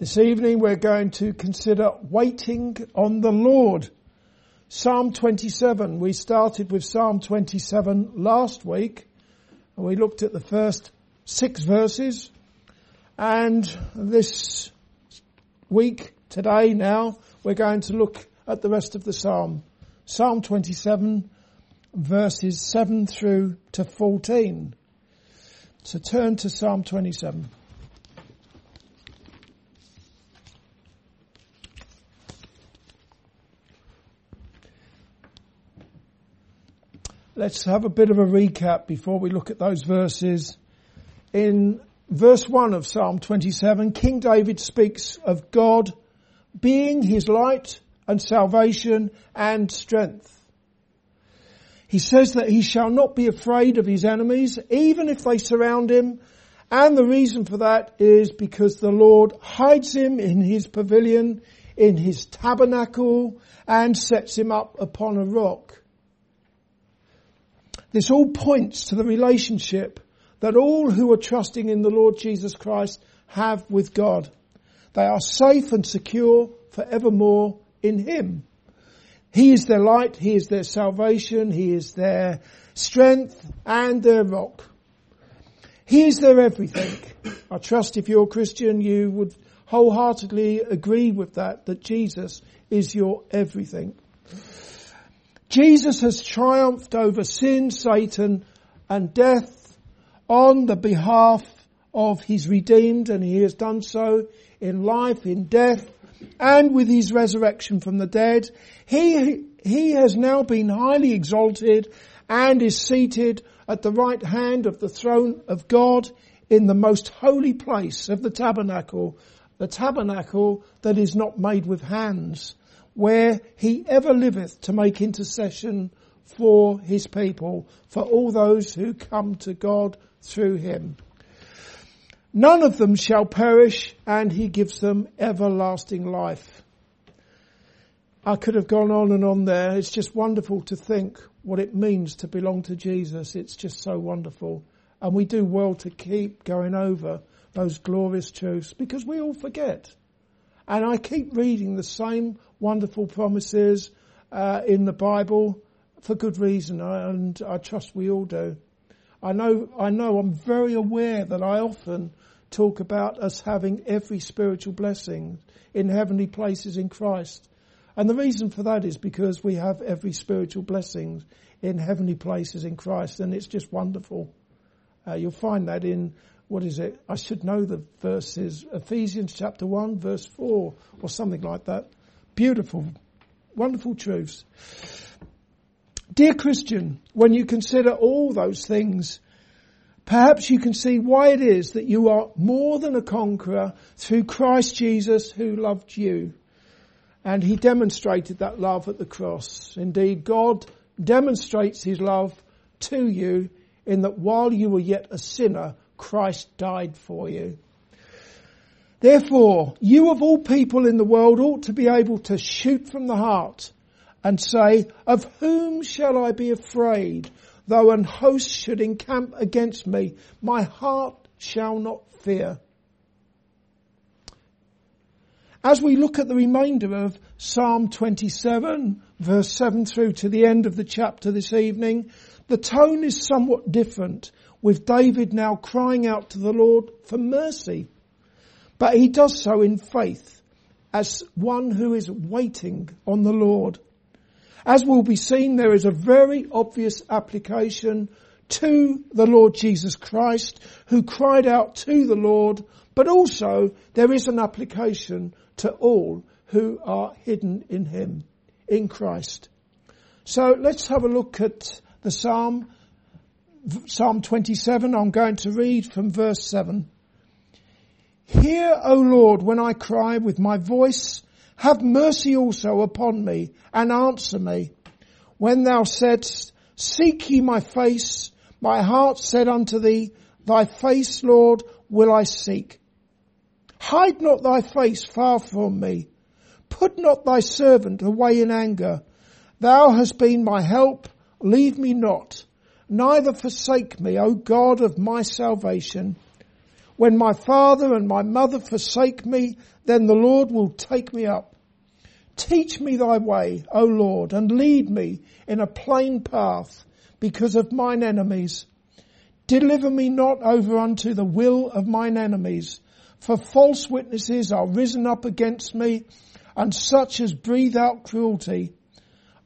This evening we're going to consider waiting on the Lord. Psalm 27. We started with Psalm 27 last week and we looked at the first six verses and this week, today now, we're going to look at the rest of the Psalm. Psalm 27 verses 7 through to 14. So turn to Psalm 27. Let's have a bit of a recap before we look at those verses. In verse 1 of Psalm 27, King David speaks of God being his light and salvation and strength. He says that he shall not be afraid of his enemies, even if they surround him. And the reason for that is because the Lord hides him in his pavilion, in his tabernacle, and sets him up upon a rock. This all points to the relationship that all who are trusting in the Lord Jesus Christ have with God. They are safe and secure forevermore in Him. He is their light, He is their salvation, He is their strength and their rock. He is their everything. I trust if you're a Christian you would wholeheartedly agree with that, that Jesus is your everything. Jesus has triumphed over sin, Satan and death on the behalf of his redeemed and he has done so in life, in death and with his resurrection from the dead. He, he has now been highly exalted and is seated at the right hand of the throne of God in the most holy place of the tabernacle, the tabernacle that is not made with hands where he ever liveth to make intercession for his people, for all those who come to God through him. None of them shall perish and he gives them everlasting life. I could have gone on and on there. It's just wonderful to think what it means to belong to Jesus. It's just so wonderful. And we do well to keep going over those glorious truths because we all forget. And I keep reading the same wonderful promises uh, in the Bible for good reason, and I trust we all do. I know, I know, I'm very aware that I often talk about us having every spiritual blessing in heavenly places in Christ. And the reason for that is because we have every spiritual blessing in heavenly places in Christ, and it's just wonderful. Uh, you'll find that in what is it? I should know the verses. Ephesians chapter 1 verse 4 or something like that. Beautiful, wonderful truths. Dear Christian, when you consider all those things, perhaps you can see why it is that you are more than a conqueror through Christ Jesus who loved you. And he demonstrated that love at the cross. Indeed, God demonstrates his love to you in that while you were yet a sinner, Christ died for you. Therefore, you of all people in the world ought to be able to shoot from the heart and say, of whom shall I be afraid? Though an host should encamp against me, my heart shall not fear. As we look at the remainder of Psalm 27, verse 7 through to the end of the chapter this evening, the tone is somewhat different, with David now crying out to the Lord for mercy. But he does so in faith as one who is waiting on the Lord. As will be seen, there is a very obvious application to the Lord Jesus Christ who cried out to the Lord, but also there is an application to all who are hidden in Him, in Christ. So let's have a look at the Psalm, Psalm 27. I'm going to read from verse 7. Hear, O Lord, when I cry with my voice, have mercy also upon me and answer me. When thou saidst, seek ye my face, my heart said unto thee, thy face, Lord, will I seek. Hide not thy face far from me. Put not thy servant away in anger. Thou hast been my help. Leave me not. Neither forsake me, O God of my salvation. When my father and my mother forsake me, then the Lord will take me up. Teach me thy way, O Lord, and lead me in a plain path because of mine enemies. Deliver me not over unto the will of mine enemies, for false witnesses are risen up against me, and such as breathe out cruelty.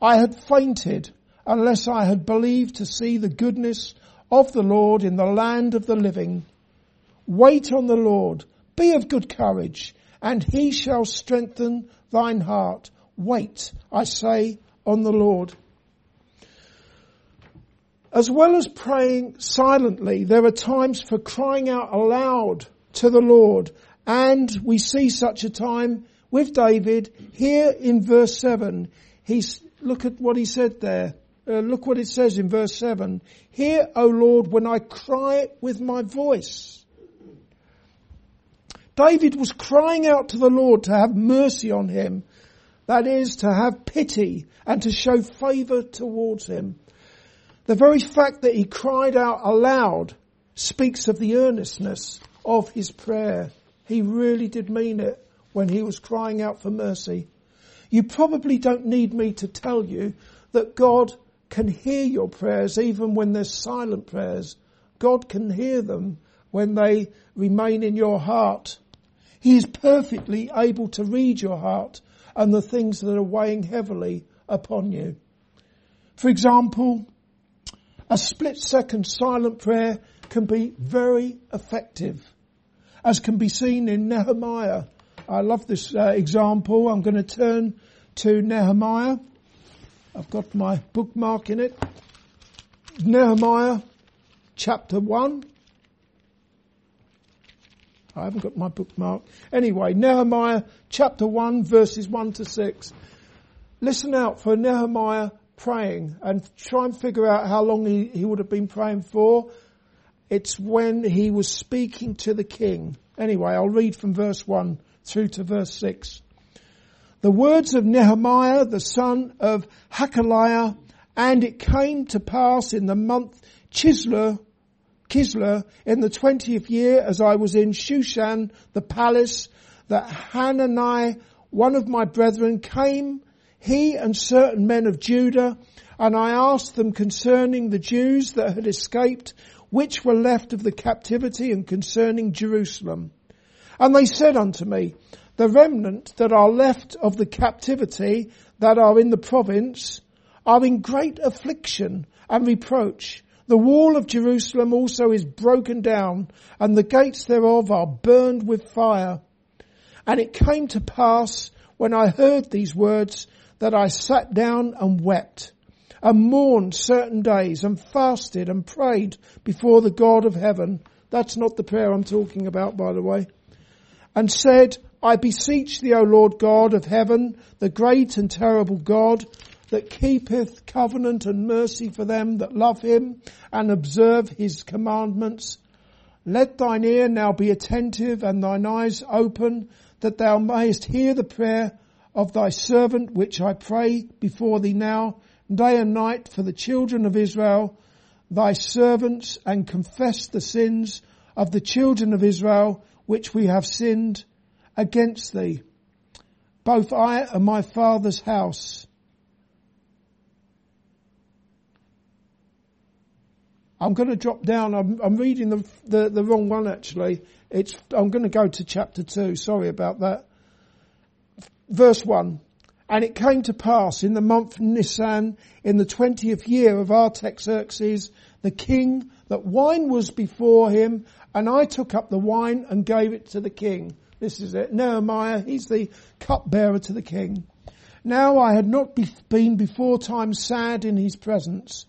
I had fainted unless I had believed to see the goodness of the Lord in the land of the living. Wait on the Lord, be of good courage, and he shall strengthen thine heart. Wait, I say, on the Lord. As well as praying silently, there are times for crying out aloud to the Lord. And we see such a time with David here in verse 7. He's, look at what he said there. Uh, look what it says in verse 7. Hear, O Lord, when I cry with my voice. David was crying out to the Lord to have mercy on him. That is, to have pity and to show favour towards him. The very fact that he cried out aloud speaks of the earnestness of his prayer. He really did mean it when he was crying out for mercy. You probably don't need me to tell you that God can hear your prayers even when they're silent prayers. God can hear them when they remain in your heart. He is perfectly able to read your heart and the things that are weighing heavily upon you. For example, a split second silent prayer can be very effective, as can be seen in Nehemiah. I love this uh, example. I'm going to turn to Nehemiah. I've got my bookmark in it. Nehemiah chapter 1. I haven't got my bookmark. Anyway, Nehemiah chapter 1 verses 1 to 6. Listen out for Nehemiah praying and try and figure out how long he, he would have been praying for. It's when he was speaking to the king. Anyway, I'll read from verse 1 through to verse 6. The words of Nehemiah, the son of Hachaliah, and it came to pass in the month Chislev, Kislev, in the twentieth year, as I was in Shushan, the palace, that Hanani, one of my brethren, came he and certain men of Judah, and I asked them concerning the Jews that had escaped, which were left of the captivity and concerning Jerusalem. And they said unto me, the remnant that are left of the captivity that are in the province are in great affliction and reproach. The wall of Jerusalem also is broken down and the gates thereof are burned with fire. And it came to pass when I heard these words that I sat down and wept and mourned certain days and fasted and prayed before the God of heaven. That's not the prayer I'm talking about, by the way. And said, I beseech thee, O Lord God of heaven, the great and terrible God, that keepeth covenant and mercy for them that love him and observe his commandments. Let thine ear now be attentive and thine eyes open, that thou mayest hear the prayer of thy servant, which I pray before thee now, day and night for the children of Israel, thy servants, and confess the sins of the children of Israel, which we have sinned against thee, both I and my father's house. I'm going to drop down. I'm, I'm reading the, the, the wrong one actually. It's, I'm going to go to chapter two. Sorry about that verse 1. And it came to pass in the month Nisan, in the twentieth year of Artaxerxes, the king, that wine was before him, and I took up the wine and gave it to the king. This is it. Nehemiah, he's the cupbearer to the king. Now I had not been before time sad in his presence.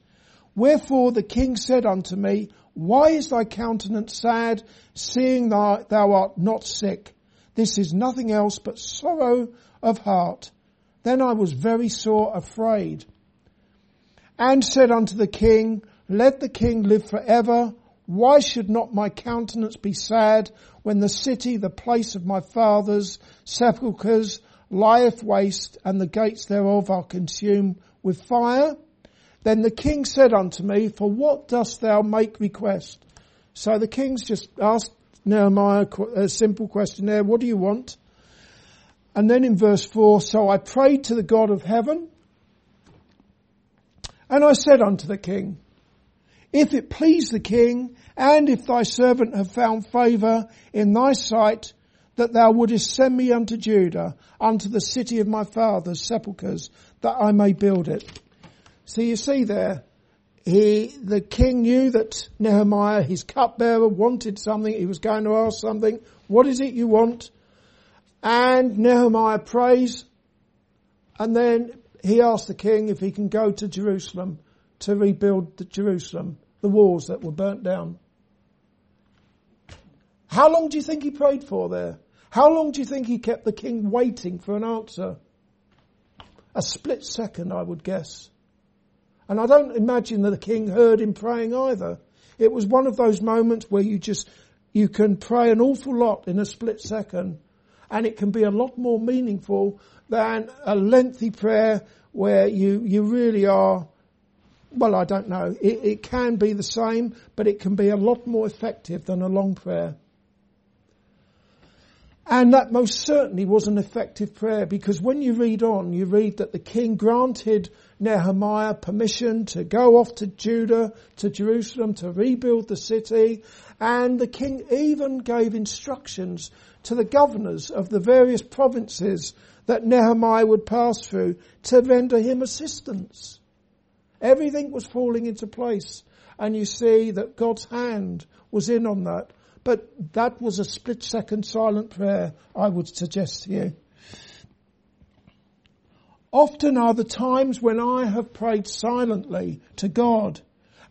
Wherefore the king said unto me, Why is thy countenance sad, seeing thou, thou art not sick? This is nothing else but sorrow of heart. Then I was very sore afraid and said unto the king, let the king live forever. Why should not my countenance be sad when the city, the place of my fathers, sepulchres, lieth waste and the gates thereof are consumed with fire? Then the king said unto me, for what dost thou make request? So the king's just asked Nehemiah a simple question there. What do you want? And then in verse four, so I prayed to the God of heaven and I said unto the king, if it please the king and if thy servant have found favour in thy sight that thou wouldest send me unto Judah, unto the city of my father's sepulchres, that I may build it. So you see there, he, the king knew that Nehemiah, his cupbearer, wanted something. He was going to ask something. What is it you want? And Nehemiah prays. And then he asks the king if he can go to Jerusalem to rebuild the Jerusalem, the walls that were burnt down. How long do you think he prayed for there? How long do you think he kept the king waiting for an answer? A split second, I would guess. And I don't imagine that the king heard him praying either. It was one of those moments where you just, you can pray an awful lot in a split second and it can be a lot more meaningful than a lengthy prayer where you, you really are, well, I don't know. It, it can be the same, but it can be a lot more effective than a long prayer. And that most certainly was an effective prayer because when you read on, you read that the king granted Nehemiah permission to go off to Judah, to Jerusalem, to rebuild the city. And the king even gave instructions to the governors of the various provinces that Nehemiah would pass through to render him assistance. Everything was falling into place. And you see that God's hand was in on that. But that was a split second silent prayer, I would suggest to you. Often are the times when I have prayed silently to God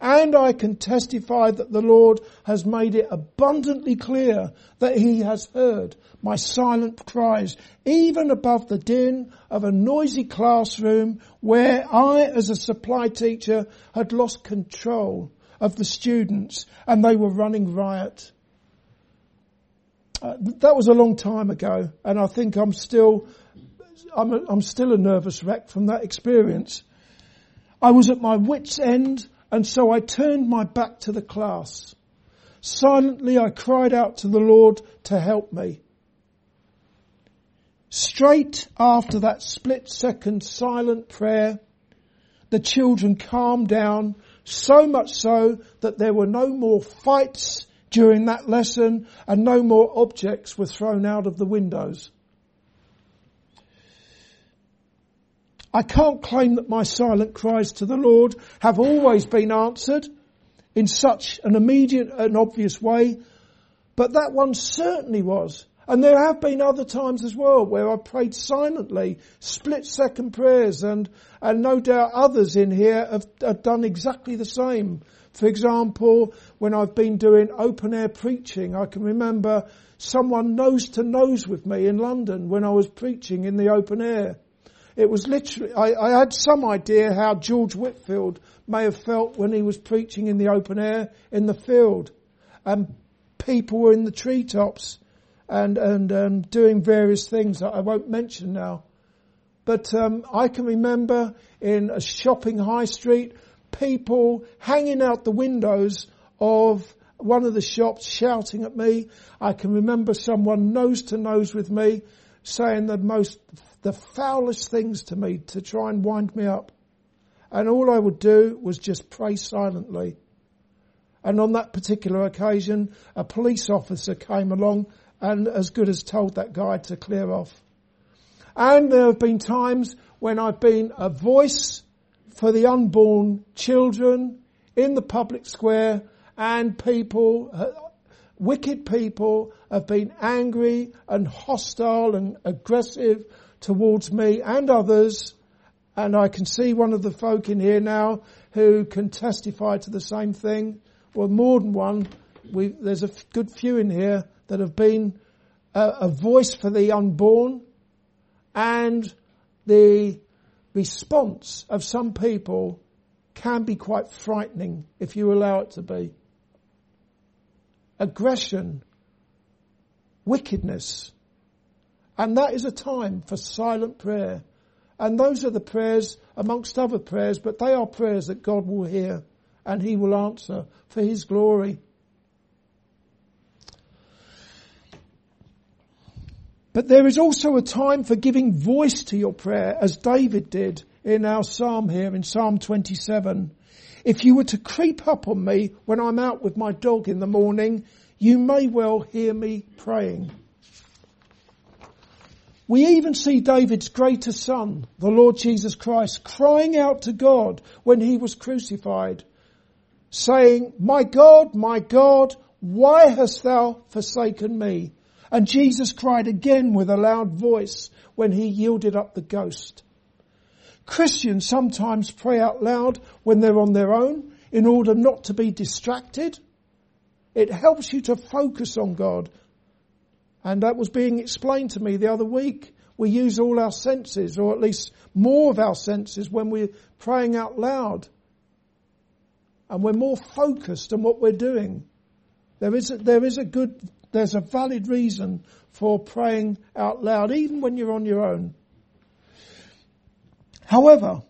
and I can testify that the Lord has made it abundantly clear that He has heard my silent cries, even above the din of a noisy classroom where I, as a supply teacher, had lost control of the students and they were running riot. Uh, that was a long time ago, and I think I'm still, I'm, a, I'm still a nervous wreck from that experience. I was at my wit's end, and so I turned my back to the class. Silently I cried out to the Lord to help me. Straight after that split second silent prayer, the children calmed down so much so that there were no more fights during that lesson and no more objects were thrown out of the windows. I can't claim that my silent cries to the Lord have always been answered in such an immediate and obvious way, but that one certainly was. And there have been other times as well where I prayed silently, split second prayers, and, and no doubt others in here have, have done exactly the same. For example, when I've been doing open air preaching, I can remember someone nose to nose with me in London when I was preaching in the open air. It was literally, I, I, had some idea how George Whitefield may have felt when he was preaching in the open air in the field. And people were in the treetops and, and um, doing various things that I won't mention now. But um, I can remember in a shopping high street people hanging out the windows of one of the shops shouting at me. I can remember someone nose to nose with me saying the most, the foulest things to me to try and wind me up. And all I would do was just pray silently. And on that particular occasion, a police officer came along and as good as told that guy to clear off. And there have been times when I've been a voice for the unborn children in the public square and people, uh, wicked people have been angry and hostile and aggressive towards me and others. And I can see one of the folk in here now who can testify to the same thing. Well, more than one. We, there's a good few in here that have been a, a voice for the unborn and the response of some people can be quite frightening if you allow it to be. Aggression, wickedness, and that is a time for silent prayer. And those are the prayers amongst other prayers, but they are prayers that God will hear and He will answer for His glory. But there is also a time for giving voice to your prayer as David did in our psalm here in Psalm 27. If you were to creep up on me when I'm out with my dog in the morning, you may well hear me praying. We even see David's greatest son, the Lord Jesus Christ, crying out to God when he was crucified, saying, My God, my God, why hast thou forsaken me? And Jesus cried again with a loud voice when he yielded up the ghost. Christians sometimes pray out loud when they're on their own in order not to be distracted. It helps you to focus on God and that was being explained to me the other week. We use all our senses, or at least more of our senses when we're praying out loud. And we're more focused on what we're doing. There is a, there is a good, there's a valid reason for praying out loud, even when you're on your own. However,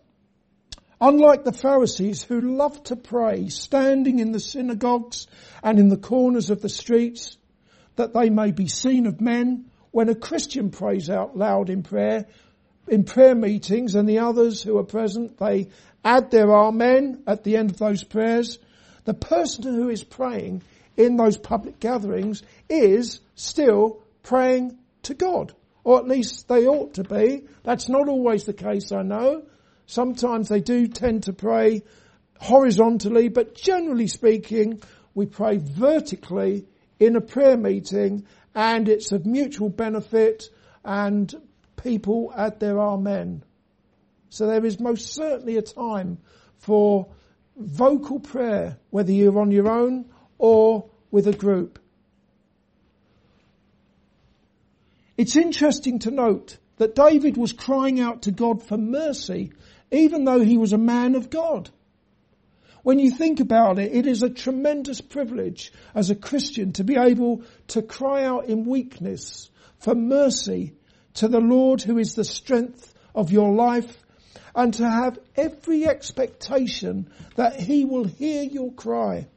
unlike the Pharisees who loved to pray, standing in the synagogues and in the corners of the streets, that they may be seen of men. When a Christian prays out loud in prayer, in prayer meetings and the others who are present, they add their amen at the end of those prayers. The person who is praying in those public gatherings is still praying to God. Or at least they ought to be. That's not always the case, I know. Sometimes they do tend to pray horizontally, but generally speaking, we pray vertically in a prayer meeting and it's of mutual benefit and people add their amen. So there is most certainly a time for vocal prayer, whether you're on your own or with a group. It's interesting to note that David was crying out to God for mercy, even though he was a man of God. When you think about it, it is a tremendous privilege as a Christian to be able to cry out in weakness for mercy to the Lord who is the strength of your life and to have every expectation that he will hear your cry.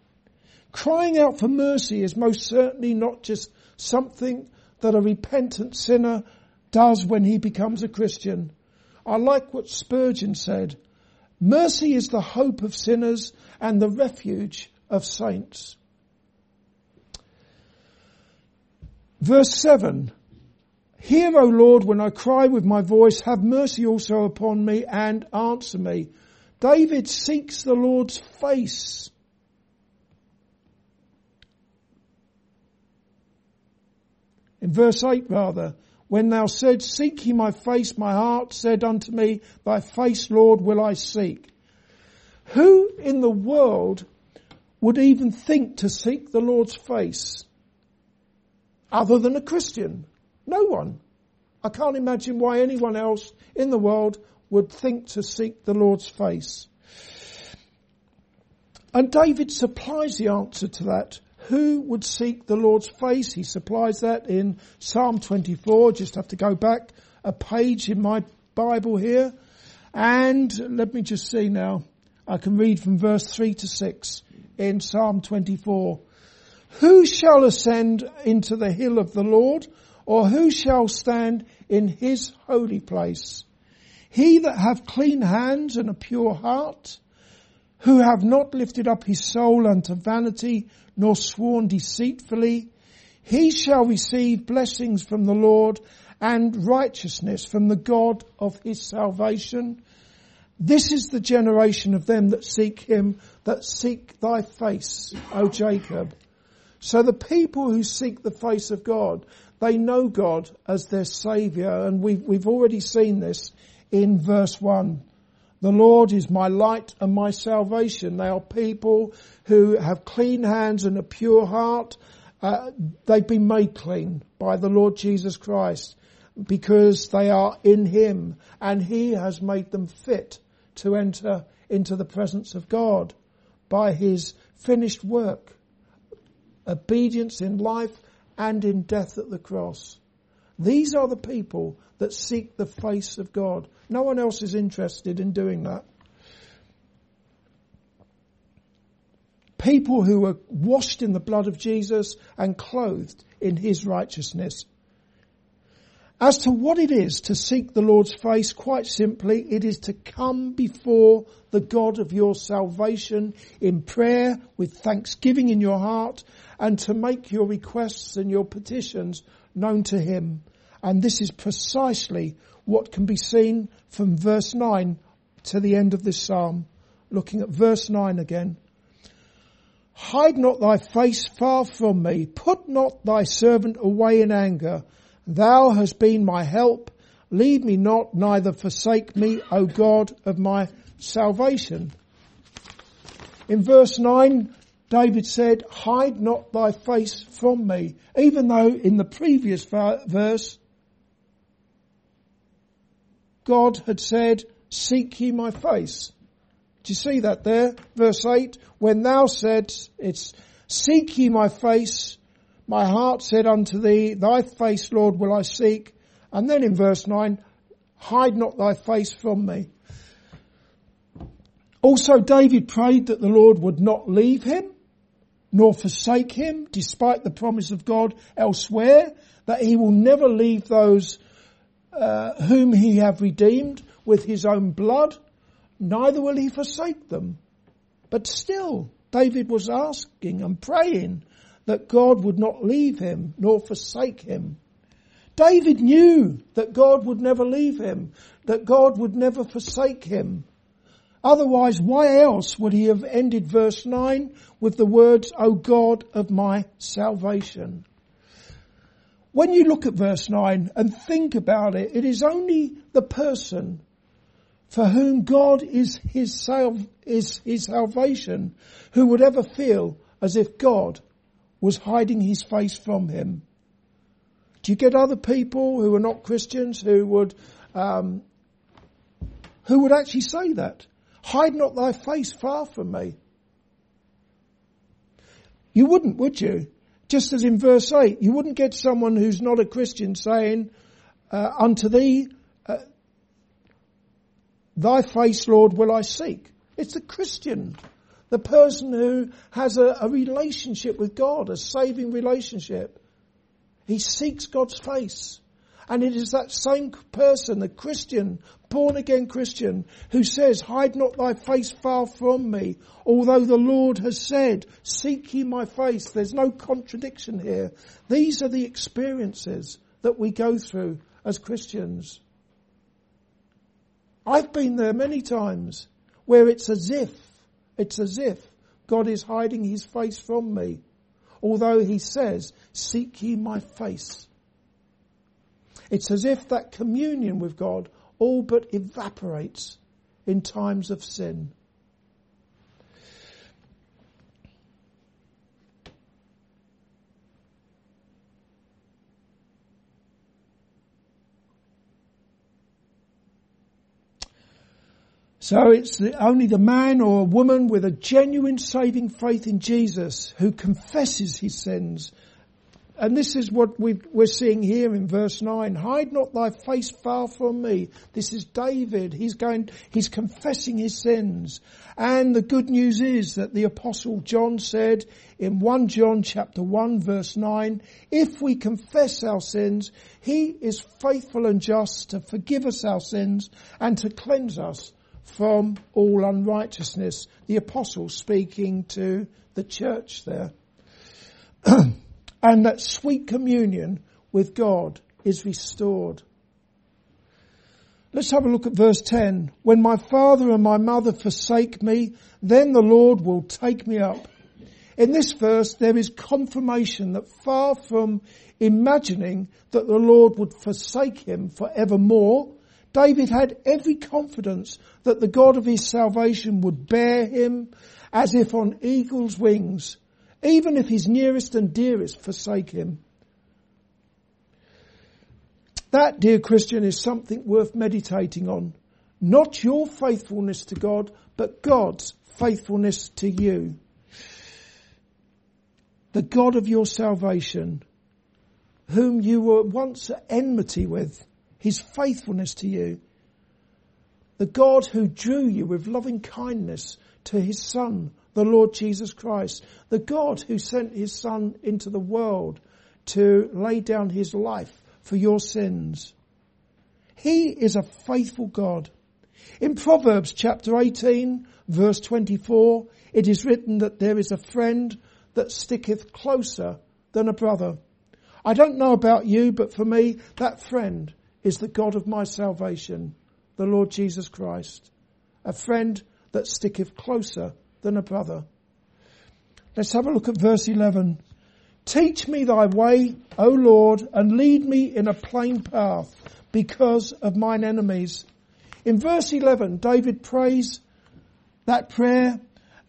Crying out for mercy is most certainly not just something that a repentant sinner does when he becomes a Christian. I like what Spurgeon said. Mercy is the hope of sinners and the refuge of saints. Verse 7. Hear, O Lord, when I cry with my voice, have mercy also upon me and answer me. David seeks the Lord's face. In verse 8 rather, when thou said, seek ye my face, my heart said unto me, thy face, Lord, will I seek. Who in the world would even think to seek the Lord's face other than a Christian? No one. I can't imagine why anyone else in the world would think to seek the Lord's face. And David supplies the answer to that who would seek the Lord's face? He supplies that in Psalm 24. Just have to go back a page in my Bible here. And let me just see now. I can read from verse 3 to 6 in Psalm 24. Who shall ascend into the hill of the Lord? Or who shall stand in his holy place? He that hath clean hands and a pure heart, who have not lifted up his soul unto vanity, nor sworn deceitfully, he shall receive blessings from the Lord and righteousness from the God of his salvation. This is the generation of them that seek him, that seek thy face, O Jacob. So the people who seek the face of God, they know God as their saviour, and we've, we've already seen this in verse 1. The Lord is my light and my salvation. They are people who have clean hands and a pure heart. Uh, they've been made clean by the Lord Jesus Christ because they are in Him and He has made them fit to enter into the presence of God by His finished work. Obedience in life and in death at the cross. These are the people that seek the face of God. No one else is interested in doing that. People who are washed in the blood of Jesus and clothed in his righteousness. As to what it is to seek the Lord's face, quite simply, it is to come before the God of your salvation in prayer with thanksgiving in your heart and to make your requests and your petitions known to Him. And this is precisely what can be seen from verse 9 to the end of this psalm. Looking at verse 9 again. Hide not thy face far from me. Put not thy servant away in anger. Thou hast been my help. Leave me not, neither forsake me, O God of my salvation. In verse 9, David said, hide not thy face from me. Even though in the previous verse, God had said, seek ye my face. Do you see that there? Verse 8, when thou said, it's seek ye my face, my heart said unto thee, thy face, Lord, will I seek. And then in verse 9, hide not thy face from me. Also David prayed that the Lord would not leave him, nor forsake him, despite the promise of God elsewhere, that he will never leave those uh, whom he have redeemed with his own blood, neither will he forsake them. But still, David was asking and praying that God would not leave him nor forsake him. David knew that God would never leave him, that God would never forsake him. Otherwise, why else would he have ended verse 9 with the words, O God of my salvation? When you look at verse 9 and think about it, it is only the person for whom God is his, is his salvation who would ever feel as if God was hiding his face from him. Do you get other people who are not Christians who would, um, who would actually say that? Hide not thy face far from me. You wouldn't, would you? Just as in verse 8, you wouldn't get someone who's not a Christian saying, uh, unto thee, uh, thy face, Lord, will I seek. It's a Christian the person who has a, a relationship with God, a saving relationship. He seeks God's face. And it is that same person, the Christian, born again Christian, who says, hide not thy face far from me, although the Lord has said, seek ye my face. There's no contradiction here. These are the experiences that we go through as Christians. I've been there many times where it's as if it's as if God is hiding his face from me, although he says, seek ye my face. It's as if that communion with God all but evaporates in times of sin. So it's the, only the man or woman with a genuine saving faith in Jesus who confesses his sins. And this is what we are seeing here in verse 9. Hide not thy face far from me. This is David. He's going, he's confessing his sins. And the good news is that the apostle John said in 1 John chapter 1 verse 9, if we confess our sins, he is faithful and just to forgive us our sins and to cleanse us from all unrighteousness. The apostle speaking to the church there. and that sweet communion with God is restored. Let's have a look at verse 10. When my father and my mother forsake me, then the Lord will take me up. In this verse, there is confirmation that far from imagining that the Lord would forsake him forevermore, David had every confidence that the God of his salvation would bear him as if on eagle's wings, even if his nearest and dearest forsake him. That, dear Christian, is something worth meditating on. Not your faithfulness to God, but God's faithfulness to you. The God of your salvation, whom you were once at enmity with, his faithfulness to you. The God who drew you with loving kindness to his son, the Lord Jesus Christ. The God who sent his son into the world to lay down his life for your sins. He is a faithful God. In Proverbs chapter 18 verse 24, it is written that there is a friend that sticketh closer than a brother. I don't know about you, but for me, that friend is the God of my salvation, the Lord Jesus Christ. A friend that sticketh closer than a brother. Let's have a look at verse 11. Teach me thy way, O Lord, and lead me in a plain path because of mine enemies. In verse 11, David prays that prayer.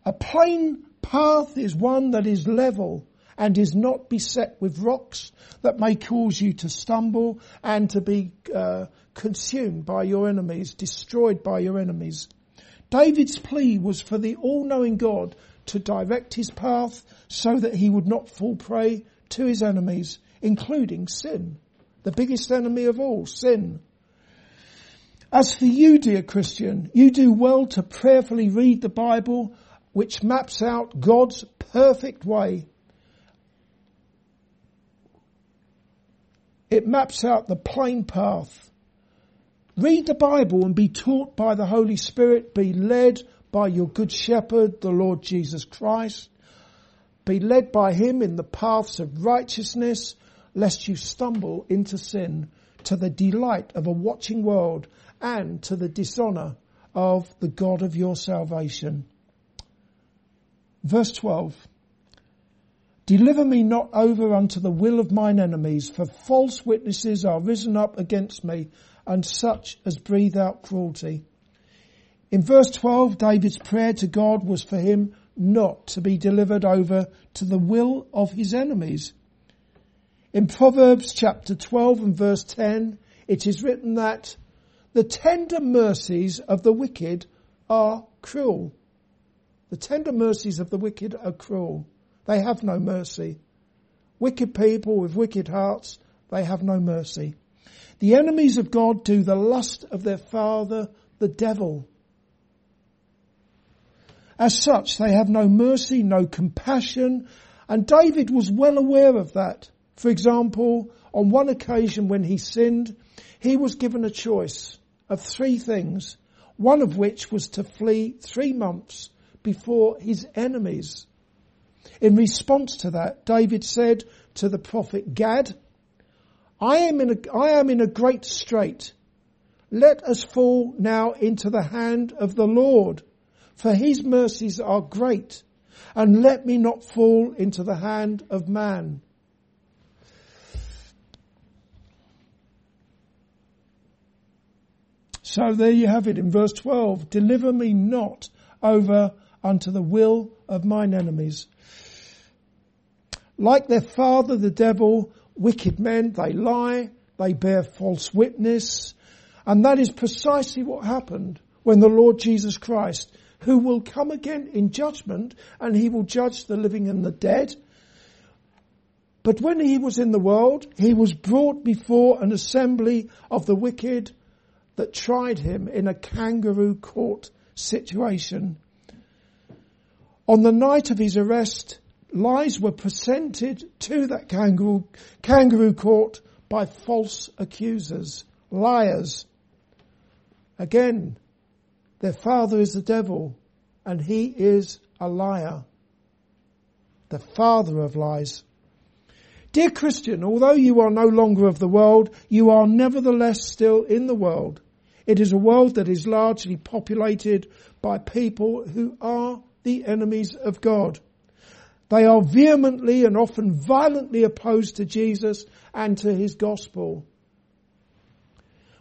A plain path is one that is level and is not beset with rocks that may cause you to stumble and to be uh, consumed by your enemies, destroyed by your enemies. David's plea was for the all-knowing God to direct his path so that he would not fall prey to his enemies, including sin. The biggest enemy of all, sin. As for you, dear Christian, you do well to prayerfully read the Bible, which maps out God's perfect way. It maps out the plain path. Read the Bible and be taught by the Holy Spirit, be led by your good shepherd, the Lord Jesus Christ. Be led by him in the paths of righteousness, lest you stumble into sin to the delight of a watching world and to the dishonour of the God of your salvation. Verse 12. Deliver me not over unto the will of mine enemies, for false witnesses are risen up against me, and such as breathe out cruelty. In verse 12, David's prayer to God was for him not to be delivered over to the will of his enemies. In Proverbs chapter 12 and verse 10, it is written that the tender mercies of the wicked are cruel. The tender mercies of the wicked are cruel. They have no mercy. Wicked people with wicked hearts, they have no mercy. The enemies of God do the lust of their father, the devil. As such, they have no mercy, no compassion, and David was well aware of that. For example, on one occasion when he sinned, he was given a choice of three things, one of which was to flee three months before his enemies. In response to that, David said to the prophet Gad, I am in a, I am in a great strait. Let us fall now into the hand of the Lord for his mercies are great, and let me not fall into the hand of man. So there you have it in verse 12. Deliver me not over unto the will of mine enemies. Like their father, the devil, wicked men, they lie, they bear false witness, and that is precisely what happened when the Lord Jesus Christ who will come again in judgment and he will judge the living and the dead. But when he was in the world, he was brought before an assembly of the wicked that tried him in a kangaroo court situation. On the night of his arrest, lies were presented to that kangaroo, kangaroo court by false accusers, liars. Again, their father is the devil and he is a liar. The father of lies. Dear Christian, although you are no longer of the world, you are nevertheless still in the world. It is a world that is largely populated by people who are the enemies of God. They are vehemently and often violently opposed to Jesus and to his gospel.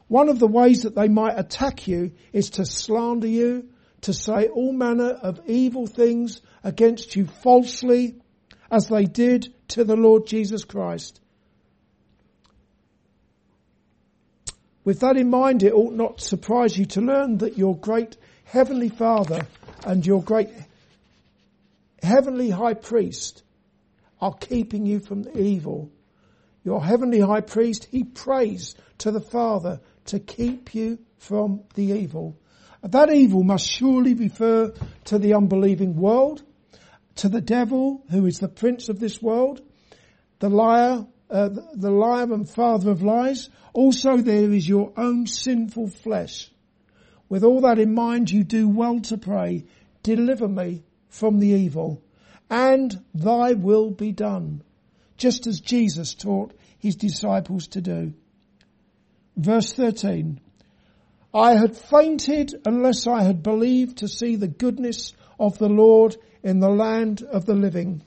One of the ways that they might attack you is to slander you, to say all manner of evil things against you falsely, as they did to the Lord Jesus Christ. With that in mind, it ought not surprise you to learn that your great heavenly Father and your great heavenly high priest are keeping you from evil. Your heavenly high priest, he prays to the Father to keep you from the evil. That evil must surely refer to the unbelieving world, to the devil who is the prince of this world, the liar uh, the, the liar and father of lies. Also there is your own sinful flesh. With all that in mind, you do well to pray, deliver me from the evil and thy will be done. Just as Jesus taught his disciples to do. Verse 13. I had fainted unless I had believed to see the goodness of the Lord in the land of the living.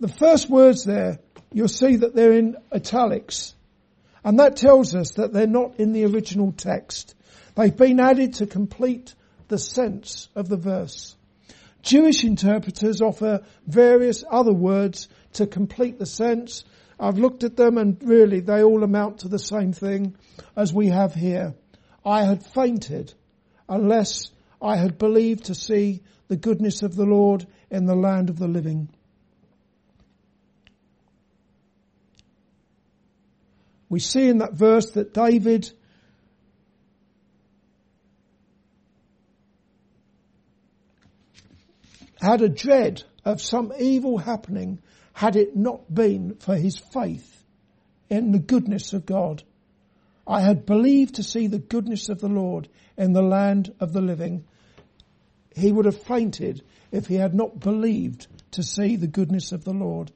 The first words there, you'll see that they're in italics. And that tells us that they're not in the original text. They've been added to complete the sense of the verse. Jewish interpreters offer various other words to complete the sense. I've looked at them and really they all amount to the same thing as we have here. I had fainted unless I had believed to see the goodness of the Lord in the land of the living. We see in that verse that David had a dread of some evil happening had it not been for his faith in the goodness of God. I had believed to see the goodness of the Lord in the land of the living. He would have fainted if he had not believed to see the goodness of the Lord.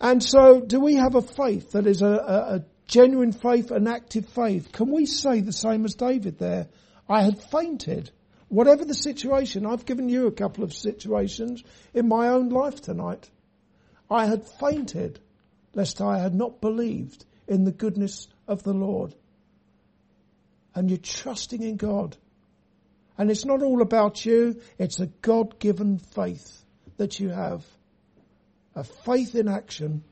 And so do we have a faith that is a, a, a genuine faith, an active faith? Can we say the same as David there? I had fainted Whatever the situation, I've given you a couple of situations in my own life tonight. I had fainted lest I had not believed in the goodness of the Lord. And you're trusting in God. And it's not all about you, it's a God-given faith that you have. A faith in action.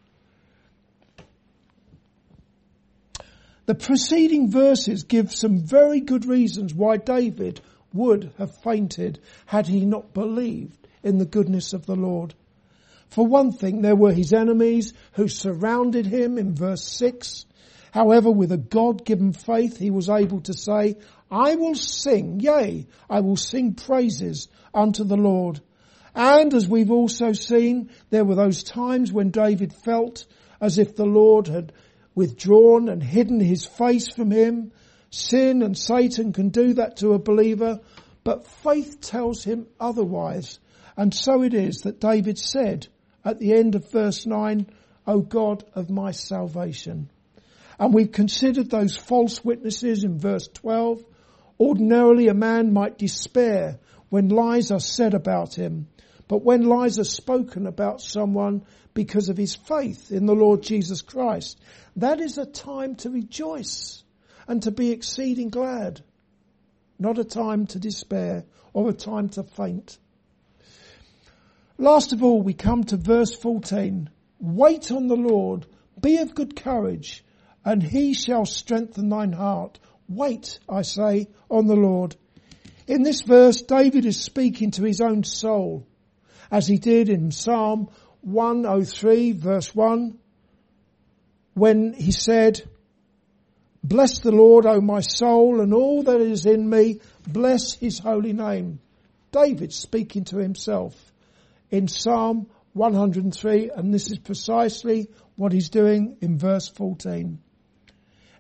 The preceding verses give some very good reasons why David would have fainted had he not believed in the goodness of the Lord. For one thing, there were his enemies who surrounded him in verse 6. However, with a God-given faith, he was able to say, I will sing, yea, I will sing praises unto the Lord. And as we've also seen, there were those times when David felt as if the Lord had withdrawn and hidden his face from him Sin and Satan can do that to a believer, but faith tells him otherwise. And so it is that David said at the end of verse 9, O God of my salvation. And we've considered those false witnesses in verse 12. Ordinarily a man might despair when lies are said about him, but when lies are spoken about someone because of his faith in the Lord Jesus Christ, that is a time to rejoice and to be exceeding glad, not a time to despair or a time to faint. Last of all, we come to verse 14. Wait on the Lord, be of good courage, and he shall strengthen thine heart. Wait, I say, on the Lord. In this verse, David is speaking to his own soul, as he did in Psalm 103 verse 1, when he said, Bless the Lord, O my soul, and all that is in me. Bless his holy name. David speaking to himself in Psalm 103, and this is precisely what he's doing in verse 14.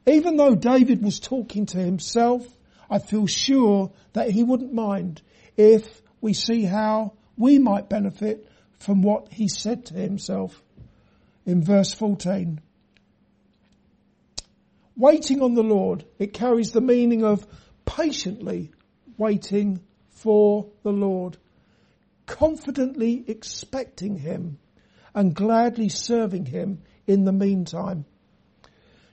Even though David was talking to himself, I feel sure that he wouldn't mind if we see how we might benefit from what he said to himself in verse 14. Waiting on the Lord, it carries the meaning of patiently waiting for the Lord, confidently expecting Him and gladly serving Him in the meantime.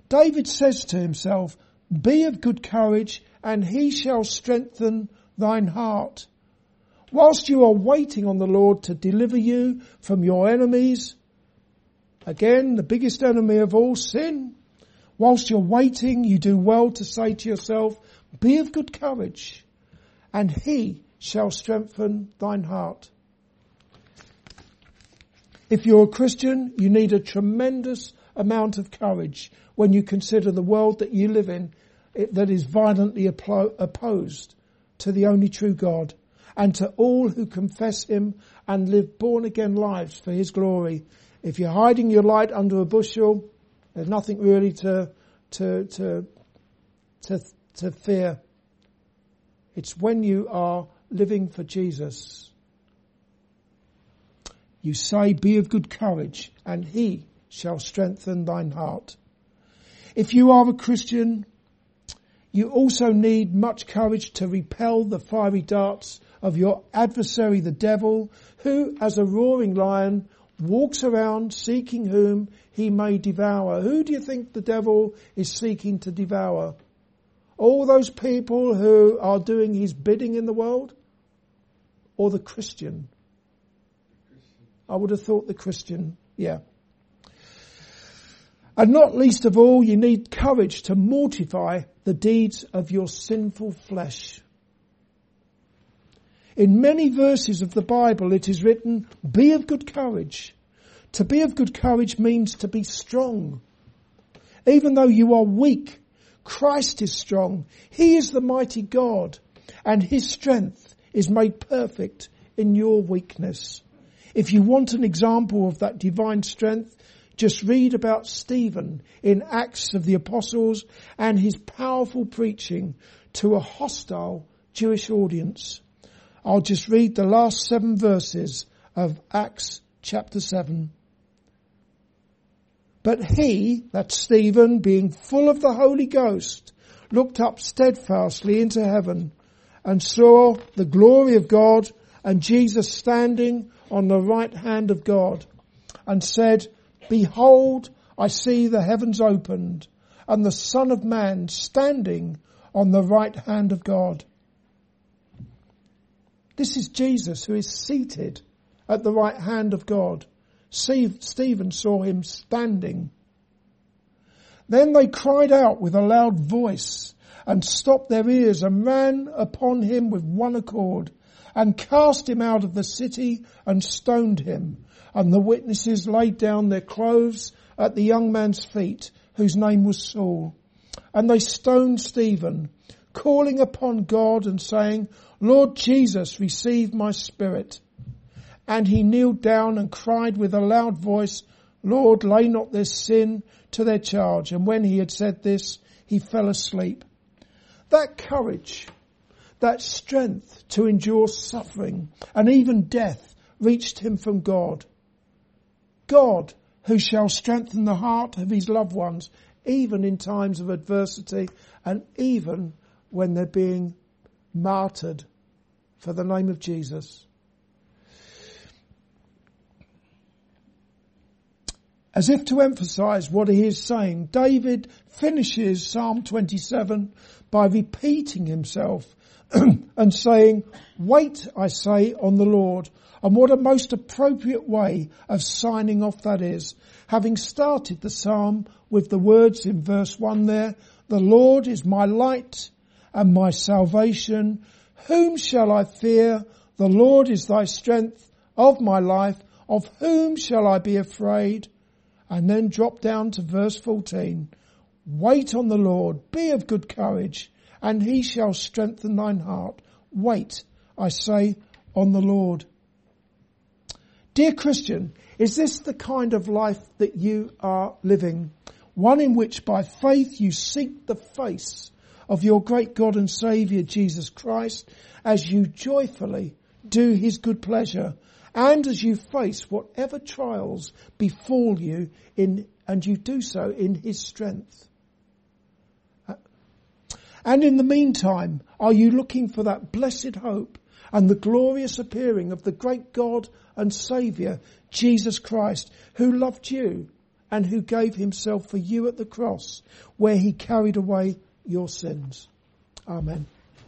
David says to himself, be of good courage and he shall strengthen thine heart. Whilst you are waiting on the Lord to deliver you from your enemies, again, the biggest enemy of all, sin, Whilst you're waiting, you do well to say to yourself, be of good courage, and he shall strengthen thine heart. If you're a Christian, you need a tremendous amount of courage when you consider the world that you live in that is violently opposed to the only true God and to all who confess him and live born again lives for his glory. If you're hiding your light under a bushel, there's nothing really to, to, to, to, to fear. It's when you are living for Jesus. You say, be of good courage and he shall strengthen thine heart. If you are a Christian, you also need much courage to repel the fiery darts of your adversary, the devil, who, as a roaring lion, walks around seeking whom he may devour. Who do you think the devil is seeking to devour? All those people who are doing his bidding in the world? Or the Christian? I would have thought the Christian, yeah. And not least of all, you need courage to mortify the deeds of your sinful flesh. In many verses of the Bible it is written, be of good courage. To be of good courage means to be strong. Even though you are weak, Christ is strong. He is the mighty God and his strength is made perfect in your weakness. If you want an example of that divine strength, just read about Stephen in Acts of the Apostles and his powerful preaching to a hostile Jewish audience. I'll just read the last seven verses of Acts chapter 7. But he, that Stephen, being full of the Holy Ghost, looked up steadfastly into heaven and saw the glory of God and Jesus standing on the right hand of God and said, Behold, I see the heavens opened and the Son of Man standing on the right hand of God. This is Jesus who is seated at the right hand of God. Stephen saw him standing. Then they cried out with a loud voice and stopped their ears and ran upon him with one accord and cast him out of the city and stoned him. And the witnesses laid down their clothes at the young man's feet, whose name was Saul. And they stoned Stephen, calling upon God and saying, Lord Jesus, receive my spirit. And he kneeled down and cried with a loud voice, Lord, lay not this sin to their charge. And when he had said this, he fell asleep. That courage, that strength to endure suffering and even death reached him from God. God who shall strengthen the heart of his loved ones even in times of adversity and even when they're being martyred for the name of Jesus. As if to emphasize what he is saying, David finishes Psalm 27 by repeating himself and saying, wait, I say, on the Lord. And what a most appropriate way of signing off that is. Having started the psalm with the words in verse one there, the Lord is my light and my salvation. Whom shall I fear? The Lord is thy strength of my life. Of whom shall I be afraid? And then drop down to verse 14. Wait on the Lord, be of good courage, and he shall strengthen thine heart. Wait, I say, on the Lord. Dear Christian, is this the kind of life that you are living? One in which by faith you seek the face of your great God and Saviour Jesus Christ as you joyfully do His good pleasure and as you face whatever trials befall you in, and you do so in His strength. Uh, and in the meantime, are you looking for that blessed hope and the glorious appearing of the great God and Saviour, Jesus Christ, who loved you and who gave himself for you at the cross, where he carried away your sins? Amen.